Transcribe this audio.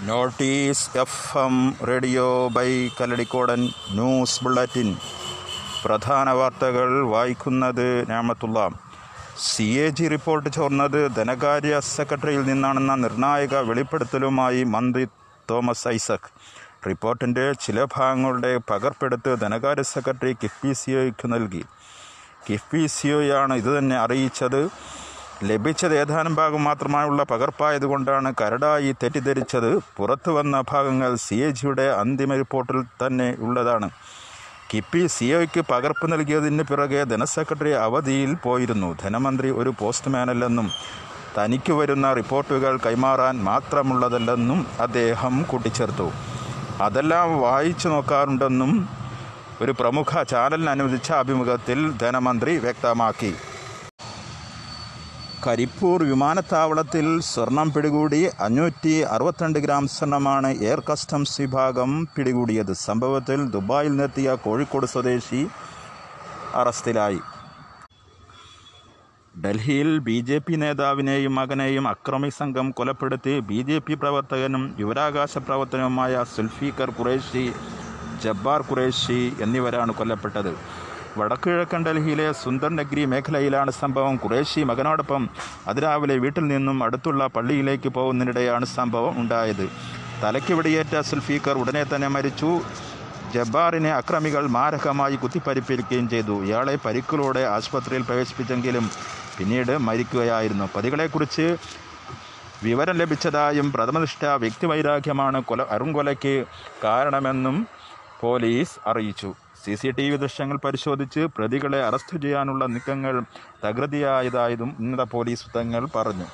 Notice F M radio by കല്ലടിക്കോടൻ news bulletin. പ്രധാന വാർത്തകൾ വായിക്കുന്നത് ഞാമത്തുള്ള. സി എ ജി റിപ്പോർട്ട് ചോർന്നത് ധനകാര്യ സെക്രട്ടറിയിൽ നിന്നാണെന്ന നിർണായക വെളിപ്പെടുത്തലുമായി മന്ത്രി തോമസ് ഐസക്. റിപ്പോർട്ടിന്റെ ചില ഭാഗങ്ങളുടെ പകർപ്പെടുത്ത് ധനകാര്യ സെക്രട്ടറി കിഫ്ബി സിഒയ്ക്ക് നൽകി. കിഫ്ബി സിഒയാണ് ഇതുതന്നെ അറിയിച്ചത്. ലഭിച്ചത് ഏതാനും ഭാഗം മാത്രമായുള്ള പകർപ്പായതുകൊണ്ടാണ് കരടായി തെറ്റിദ്ധരിച്ചത്. പുറത്തു വന്ന ഭാഗങ്ങൾ സി എ ജിയുടെ അന്തിമ റിപ്പോർട്ടിൽ തന്നെ ഉള്ളതാണ്. കിപ്പി സി ഒക്ക് പകർപ്പ് നൽകിയതിന് പിറകെ ധനസെക്രട്ടറി അവധിയിൽ പോയിരുന്നു. ധനമന്ത്രി ഒരു പോസ്റ്റ്മാനല്ലെന്നും തനിക്ക് വരുന്ന റിപ്പോർട്ടുകൾ കൈമാറാൻ മാത്രമുള്ളതല്ലെന്നും അദ്ദേഹം കൂട്ടിച്ചേർത്തു. അതെല്ലാം വായിച്ചു നോക്കാറുണ്ടെന്നും ഒരു പ്രമുഖ ചാനലിന് അനുവദിച്ച അഭിമുഖത്തിൽ ധനമന്ത്രി വ്യക്തമാക്കി. കരിപ്പൂർ വിമാനത്താവളത്തിൽ സ്വർണം പിടികൂടി അഞ്ഞൂറ്റി അറുപത്തിരണ്ട് ഗ്രാം സ്വർണമാണ് എയർ കസ്റ്റംസ് വിഭാഗം പിടികൂടിയത്. സംഭവത്തിൽ ദുബായിൽ നിന്നെത്തിയ കോഴിക്കോട് സ്വദേശി അറസ്റ്റിലായി. ഡൽഹിയിൽ ബി ജെ പി നേതാവിനെയും മകനെയും അക്രമി സംഘം കൊലപ്പെടുത്തി ബി ജെ പി പ്രവർത്തകനും യുവരാകാശ പ്രവർത്തനവുമായ സുൽഫീഖർ ഖുറേഷി ജബ്ബാർ ഖുറേഷി എന്നിവരാണ് കൊല്ലപ്പെട്ടത്. വടക്കുകിഴക്കൻ ഡൽഹിയിലെ സുന്ദർ നഗരി മേഖലയിലാണ് സംഭവം. ഖുറേഷി മകനോടൊപ്പം അതിരാവിലെ വീട്ടിൽ നിന്നും അടുത്തുള്ള പള്ളിയിലേക്ക് പോകുന്നതിനിടെയാണ് സംഭവം ഉണ്ടായത്. തലയ്ക്ക് വെടിയേറ്റ സുൽഫീഖർ ഉടനെ തന്നെ മരിച്ചു. ജബ്ബാറിനെ അക്രമികൾ മാരകമായി കുത്തിപ്പരിപ്പിക്കുകയും ചെയ്തു. ഇയാളെ പരിക്കുകളോടെ ആശുപത്രിയിൽ പ്രവേശിപ്പിച്ചെങ്കിലും പിന്നീട് മരിക്കുകയായിരുന്നു. പ്രതികളെക്കുറിച്ച് വിവരം ലഭിച്ചതായും പ്രഥമനിഷ്ഠ വ്യക്തിവൈരാഗ്യമാണ് കൊല അരുംകൊലയ്ക്ക് കാരണമെന്നും പോലീസ് അറിയിച്ചു. സി സി ടി വി ദൃശ്യങ്ങൾ പരിശോധിച്ച് പ്രതികളെ അറസ്റ്റ് ചെയ്യാനുള്ള നീക്കങ്ങൾ തകൃതിയായതായതും ഉന്നത പോലീസ് വൃത്തങ്ങൾ പറഞ്ഞു.